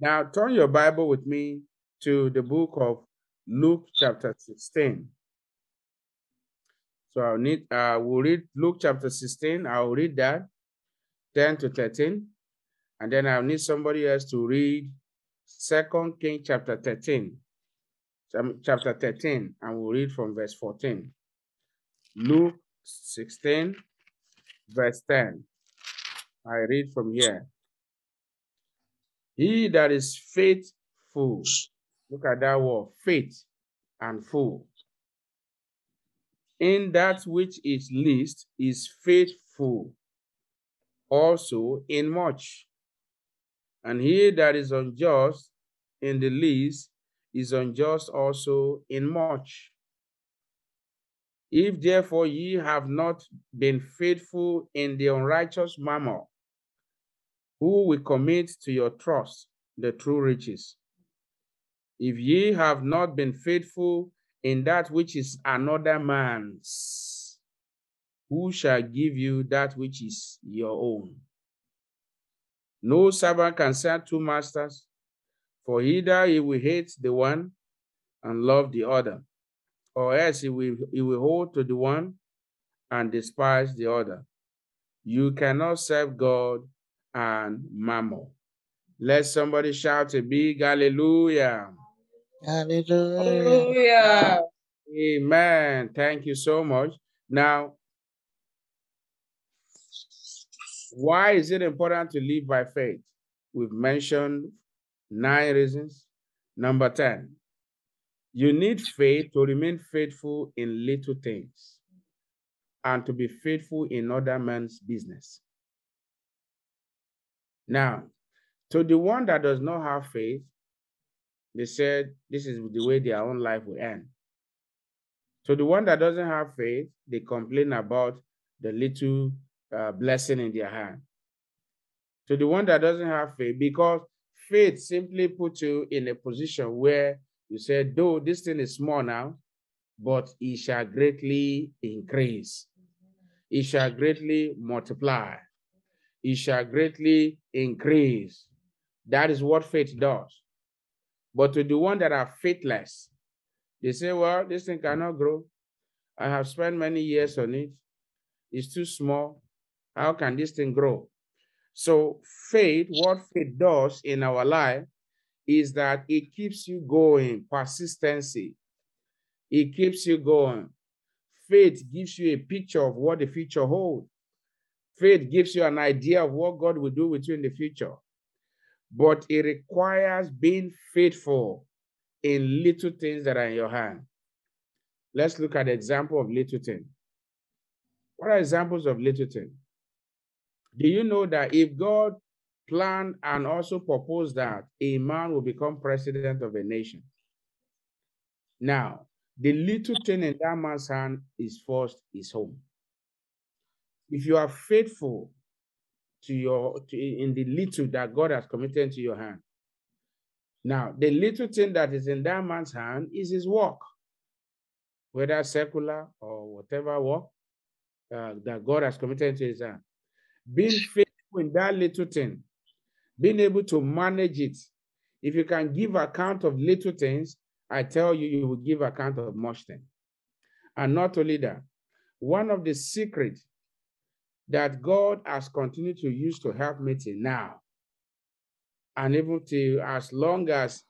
Now turn your Bible with me to the book of Luke chapter 16. So I'll need uh we'll read Luke chapter 16. I'll read that 10 to 13. And then I'll need somebody else to read Second King chapter 13. Chapter 13, and we'll read from verse 14. Luke 16, verse 10. I read from here. He that is faithful, look at that word, faith and full. In that which is least is faithful, also in much. And he that is unjust in the least is unjust also in much. If therefore ye have not been faithful in the unrighteous mammon, who will commit to your trust the true riches? If ye have not been faithful in that which is another man's, who shall give you that which is your own? No servant can serve two masters, for either he will hate the one and love the other, or else he will, he will hold to the one and despise the other. You cannot serve God and mammon. Let somebody shout a big hallelujah. Hallelujah. Amen. Thank you so much. Now, why is it important to live by faith? We've mentioned nine reasons. Number 10, you need faith to remain faithful in little things and to be faithful in other men's business. Now, to the one that does not have faith, they said this is the way their own life will end. To the one that doesn't have faith, they complain about the little uh, blessing in their hand. To the one that doesn't have faith, because faith simply puts you in a position where you say, though this thing is small now, but it shall greatly increase. It shall greatly multiply it shall greatly increase. That is what faith does. But to the one that are faithless, they say, well, this thing cannot grow. I have spent many years on it. It's too small. How can this thing grow? So faith, what faith does in our life is that it keeps you going, persistency. It keeps you going. Faith gives you a picture of what the future holds. Faith gives you an idea of what God will do with you in the future. But it requires being faithful in little things that are in your hand. Let's look at the example of little things. What are examples of little things? Do you know that if God planned and also proposed that a man will become president of a nation, now the little thing in that man's hand is first his home if you are faithful to your to, in the little that God has committed to your hand. Now, the little thing that is in that man's hand is his work, whether secular or whatever work uh, that God has committed to his hand. Being faithful in that little thing, being able to manage it. If you can give account of little things, I tell you, you will give account of much things. And not only that, one of the secrets that God has continued to use to help me till now. And even to as long as,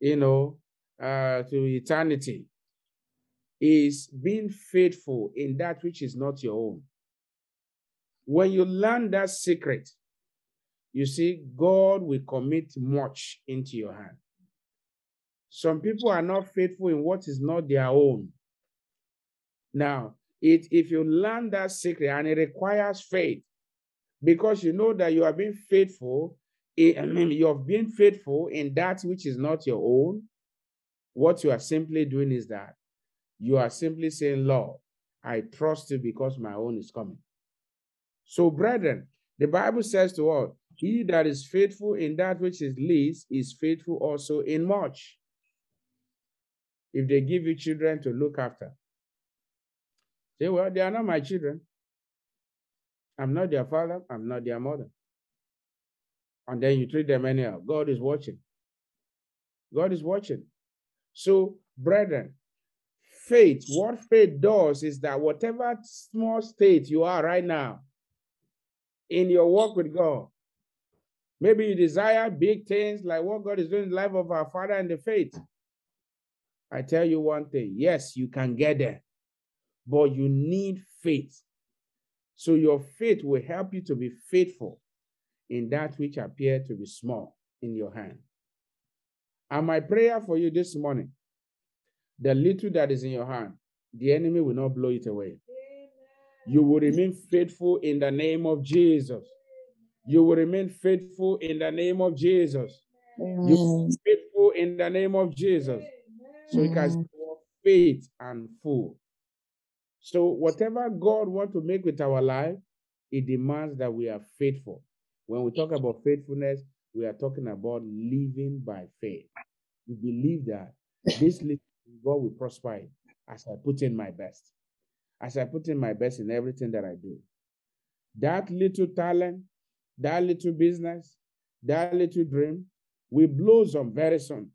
you know, uh, to eternity, is being faithful in that which is not your own. When you learn that secret, you see, God will commit much into your hand. Some people are not faithful in what is not their own. Now, it if you learn that secret and it requires faith because you know that you are being faithful I mean, you have been faithful in that which is not your own. What you are simply doing is that you are simply saying, Lord, I trust you because my own is coming. So, brethren, the Bible says to us, He that is faithful in that which is least is faithful also in much. If they give you children to look after, Say, well, they are not my children. I'm not their father. I'm not their mother. and then you treat them anyhow. God is watching. God is watching. So, brethren, faith, what faith does is that whatever small state you are right now in your walk with God, maybe you desire big things like what God is doing in the life of our Father in the faith. I tell you one thing yes, you can get there, but you need faith. So your faith will help you to be faithful in that which appear to be small in your hand. And my prayer for you this morning the little that is in your hand, the enemy will not blow it away. You will remain faithful in the name of Jesus. You will remain faithful in the name of Jesus. You will be faithful in the name of Jesus. So you can faith and full. So whatever God wants to make with our life, it demands that we are faithful. When we talk about faithfulness, we are talking about living by faith. We believe that this little God will prosper it as I put in my best, as I put in my best in everything that I do. That little talent, that little business, that little dream will blossom very soon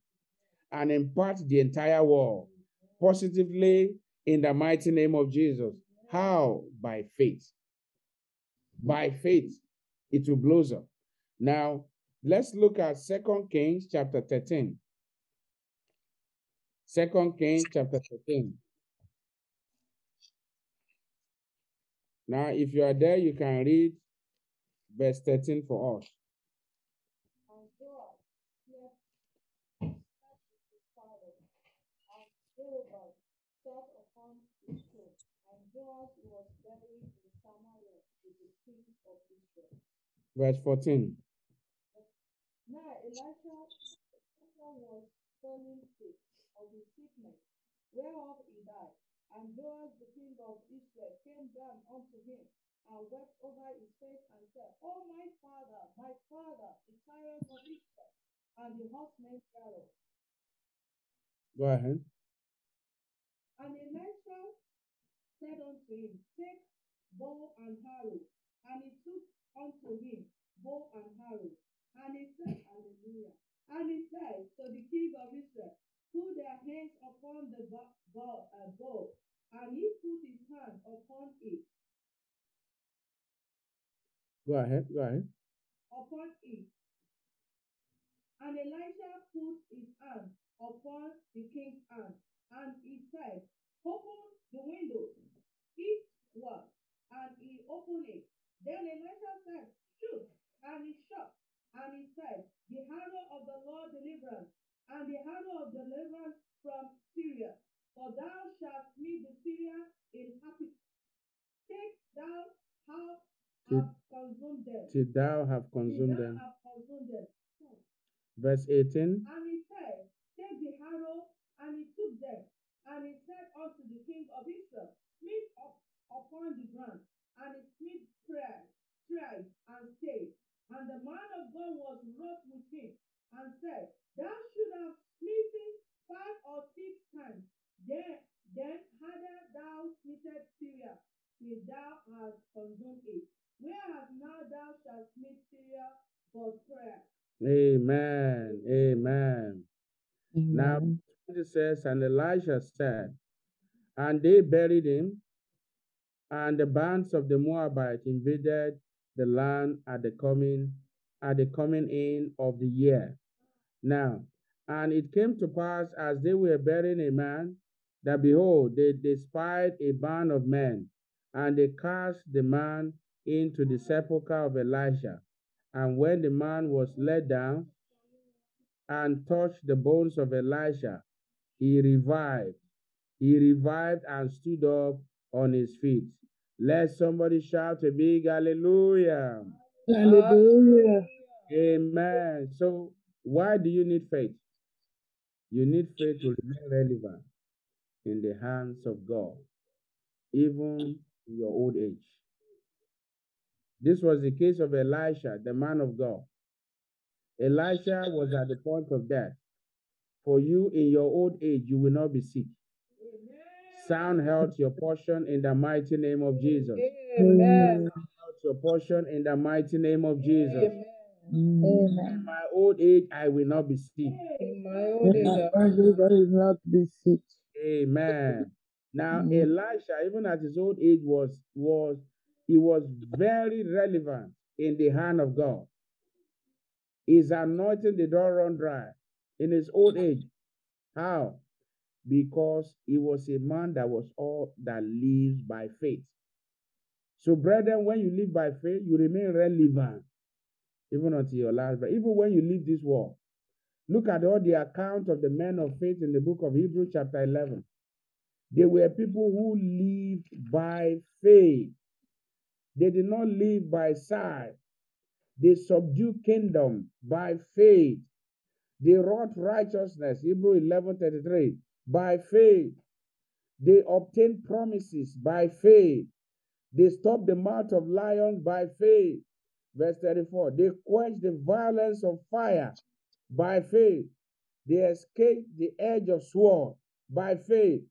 and impact the entire world positively in the mighty name of Jesus. How? By faith. By faith, it will blossom. Now, let's look at Second Kings chapter 13. Second Kings chapter 13. Now, if you are there, you can read verse 13 for us. Verse 14. Now Elisha was falling sick of his sickness, whereof he died. And Joash the king of Israel came down unto him and wept over his face and said, Oh my father, my father, the chariots of Israel and the horsemen thereof. Go ahead. And Elisha said unto him, Take bow and arrow. And he took unto him bow and arrow. And he said, Hallelujah. And he said to the king of Israel, put their hands upon the bow, uh, bow, and he put his hand upon it. Go ahead, go ahead. Upon it. And Elisha put his hand upon the king's hand, and he said, Open the window. It was, and he opened it. Then Elisha said, Shoot, and he shot. And he said, The arrow of the Lord deliverance and the arrow of deliverance from Syria. For thou shalt meet the Syria in Aphek. Take thou how have consumed them. Till thou have consumed them. Have consumed them. Verse 18. And he said, Take the arrow, and he took them. And he said unto the king of Israel, Smite up upon the ground. And he smote tried, tried, and stayed. And the man of God was wroth with him, and said, Thou should have smitten five or six times. Then, then hadst thou smitten Syria, till thou hast consumed it. Whereas now thou shalt smite Syria for prayer. Amen. Amen. Amen. Now, and Elijah said, and they buried him, and the bands of the Moabites invaded the land at the coming at the coming in of the year. Now, and it came to pass as they were burying a man, that behold, they, they spied a band of men, and they cast the man into the sepulchre of Elisha. And when the man was let down and touched the bones of Elisha, he revived. He revived and stood up on his feet. Let somebody shout a big hallelujah. Hallelujah. Amen. So why do you need faith? You need faith to remain relevant in the hands of God, even in your old age. This was the case of Elisha, the man of God. Elisha was at the point of death. For you in your old age, you will not be sick. Sound health your portion in the mighty name of Jesus. Amen. Sound health your portion in the mighty name of Jesus. Amen. In my old age, I will not be sick. In my old age, I old age, I will not be sick. Amen. Now Mm. Elisha, even at his old age, was was he was very relevant in the hand of God. His anointing did not run dry in his old age. How? Because he was a man that was all that lives by faith. So, brethren, when you live by faith, you remain relevant even until your last breath. Even when you leave this world. Look at all the account of the men of faith in the book of Hebrews, chapter 11. They were people who lived by faith. They did not live by sight. They subdued kingdom by faith. They wrought righteousness, Hebrew 11 33, by faith. They obtained promises by faith. They stopped the mouth of lions by faith. Verse 34. They quenched the violence of fire by faith. They escaped the edge of sword by faith.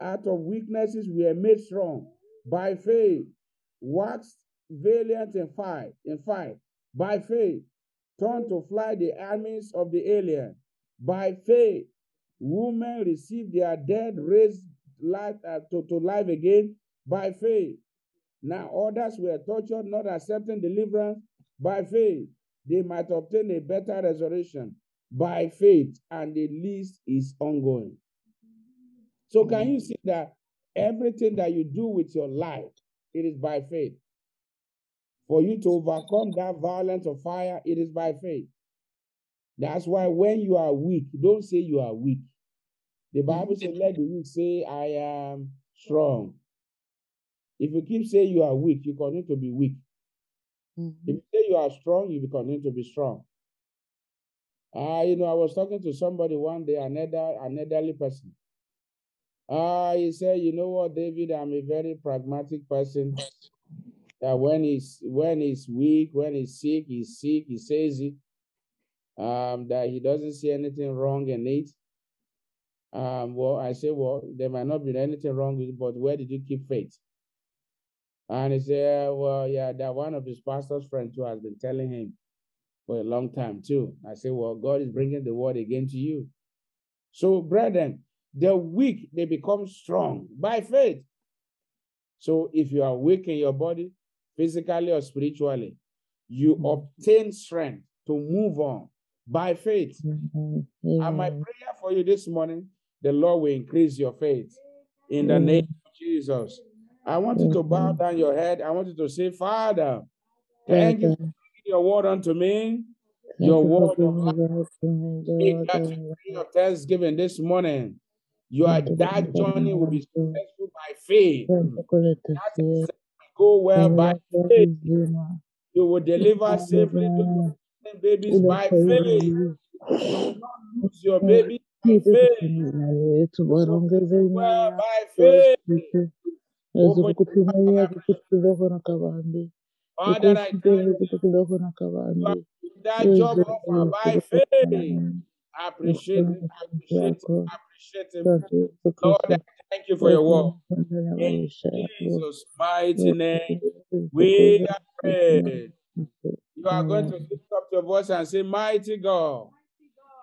Out of weaknesses we are made strong by faith. Waxed valiant in fight, in fight by faith. Turned to fly the armies of the alien by faith. Women received their dead raised life, uh, to, to life again by faith. Now others were tortured, not accepting deliverance by faith. They might obtain a better resurrection by faith, and the list is ongoing. So can you see that everything that you do with your life, it is by faith. For you to overcome that violence of fire, it is by faith. That's why when you are weak, don't say you are weak. The Bible says, let the weak say, I am strong. If you keep saying you are weak, you continue to be weak. Mhm. If you say you are strong, you continue to be strong. Ah, you know, I was talking to somebody one day, another an elderly person. Ah, he said, you know what, David, I'm a very pragmatic person. That when he's when he's weak, when he's sick, he's sick, he says it. Um, that he doesn't see anything wrong in it. Um, well, I say, well, there might not be anything wrong with it, but where did you keep faith? And he said, well, yeah, that one of his pastor's friends who has been telling him for a long time too. I say, well, God is bringing the word again to you. So, brethren, the weak, they become strong by faith. So if you are weak in your body, physically or spiritually, you mm-hmm. obtain strength to move on by faith. Mhm. And my prayer for you this morning, the Lord will increase your faith in the mm-hmm. name of Jesus. I want you to bow mm-hmm. down your head. I want you to say, Father, thank you for your word unto me. Your you word of giving life. the word to me, the Make word that of your life. prayer of thanksgiving this morning. Your Thank you for that journey will be successful by faith. Thank you for the That fear. exam will go well by faith. You will deliver safely pregnant babies by faith. you. You will not lose your baby by faith. Oh, you will tubarongeze finish well by faith. yasite Open your ezukukutimaya mouth and pray. kukutukidogo na kabambi Father, I ukosite thank you. kukutukidogo na You kabambi have given that job offer by faith. I appreciate it. I appreciate it. I appreciate it. Lord, I thank you for your word. wakimfanya In Jesus' mighty name, we are praying. You are going to lift up your voice and say, Mighty God,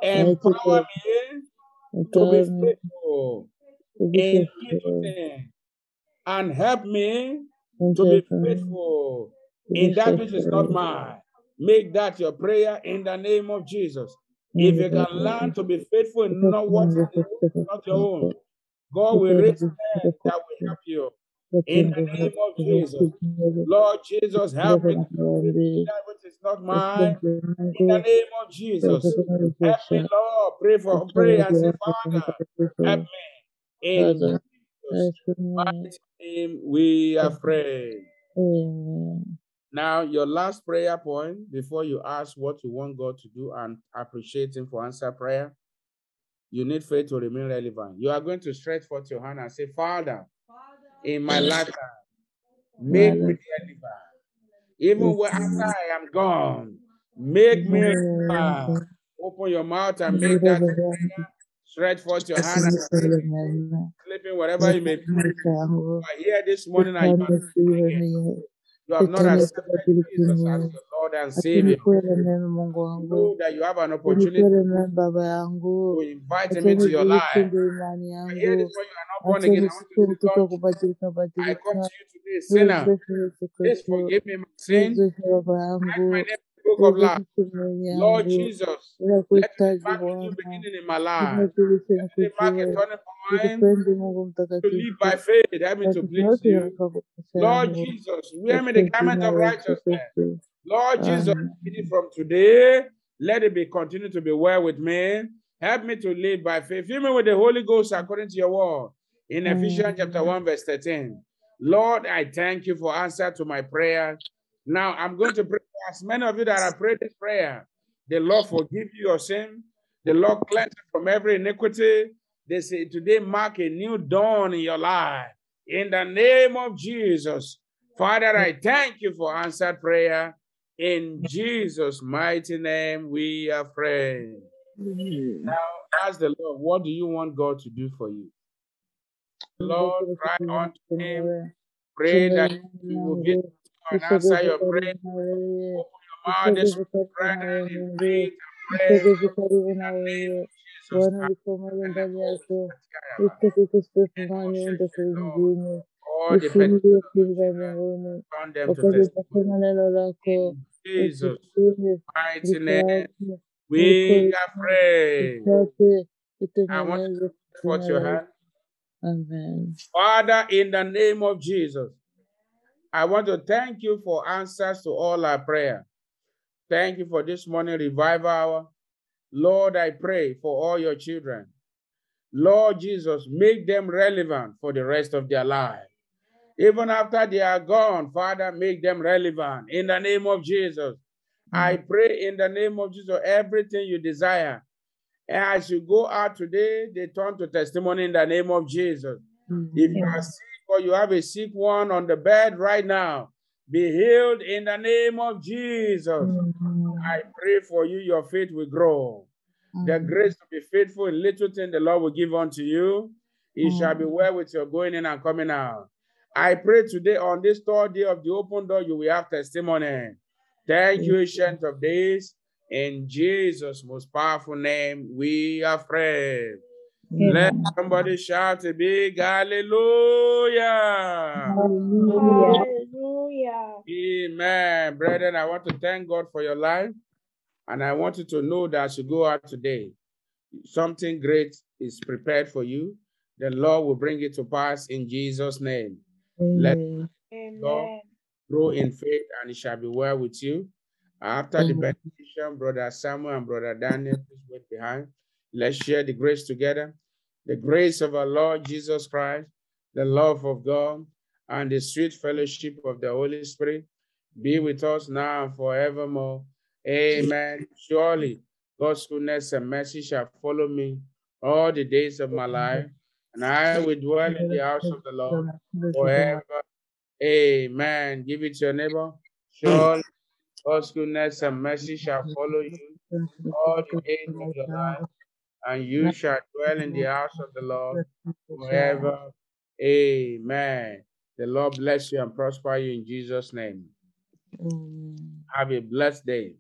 empower me to be faithful in little things and help me to be faithful in that which is not mine. Make that your prayer in the name of Jesus. If you can learn to be faithful in not what is not your own, God. Will raise men that will help you in the name of. Jesus. Lord Jesus, help me to be faithful in faithful. that which is not mine. In the name of Jesus. Help me. Lord. Pray for pray and say, Father, help me. In Jesus' mighty name, we prayed. Amen. Now, your last prayer point before you ask what you want God to do and appreciate Him for answer prayer, you need faith to remain relevant. You are going to stretch forth your hand and say, Father, in my lifetime, make me relevant. Even when after I am gone, make me relevant. Open your mouth and make that prayer. Stretch forth your hand and sleeping wherever you may be. You are here this morning and you you have not accepted Jesus as your Lord and Savior. Acha nikuwe mema Mungu wangu. Know that you have an opportunity Nikuwe mema Baba yangu. to invite Him into your life. I hear this when you are not born again. I want to mtoto say, wa I come to you today, sinner. Please forgive me my my name book of life. Lord. Jesus, let me mark a new beginning in my life. Let me mark a turning point to live by faith. Help me to please you. Lord. Jesus, wear me the garment of righteousness. Lord Jesus, from today, let it be continue to be well with me. Help me to live by faith. Fill me with the Holy Ghost according to your word in Ephesians chapter 1, verse 13. Lord, I thank you for answer to my prayer. Now I'm going to pray as many of you that have prayed this prayer. The Lord forgive you your sin. The Lord cleanse you from every iniquity. They say today mark a new dawn in your life. In the name of Jesus. Father, I thank you for answered prayer. In Jesus' mighty name, we are praying. Now, ask the Lord, what do you want God to do for you? Lord, cry unto Him, pray that you will you and answer your prayer. Open your mouth this faith and prayer. Nisogeze karibu na In the name wewe of Jesus. Bwana, liko moja ndani yako, isitokee fumani uende kwingine, All the usimulie petitions kuingia mbinguni, found them to wakati testify. utasema neno lako, Jesus' mighty name, we are praying. lipate, I want you litengeneze to put your hand. Amen. Father, in the name of Jesus, I want to thank you for answers to all our prayer. Thank you for this morning revival hour. Lord, I pray for all your children. Lord Jesus, make them relevant for the rest of their life. Even after they are gone, Father, make them relevant in the name of Jesus. Mm-hmm. I pray in the name of Jesus, everything you desire. And As you go out today, they turn to testimony in the name of Jesus. Mm-hmm. If you are sick or you have a sick one on the bed right now, be healed in the name of Jesus. I pray for you, your faith will grow. The grace to be faithful in little things the Lord will give unto you. It shall be well with your going in and coming out. I pray today on this third day of the open door, you will have testimony. Thank you, ancient of days. In Jesus' most powerful name, we are prayed. Let somebody shout a big hallelujah. Hallelujah. Amen. Brethren, I want to thank God for your life. And I want you to know that as you go out today, something great is prepared for you. The Lord will bring it to pass in Jesus' name. Let Amen. Amen. grow in faith and it shall be well with you. After the benediction, Brother Samuel and Brother Daniel, please wait behind. Let's share the grace together. The grace of our Lord Jesus Christ, the love of God, and the sweet fellowship of the Holy Spirit be with us now and forevermore. Amen. Surely God's goodness and mercy shall follow me all the days of my life, and I will dwell in the house of the Lord forever. Amen. Give it to your neighbor. Surely God's goodness and mercy shall follow you all the days of your life, and you shall dwell in the house of the Lord forever. Amen. The Lord bless you and prosper you in Jesus' name. Have a blessed day.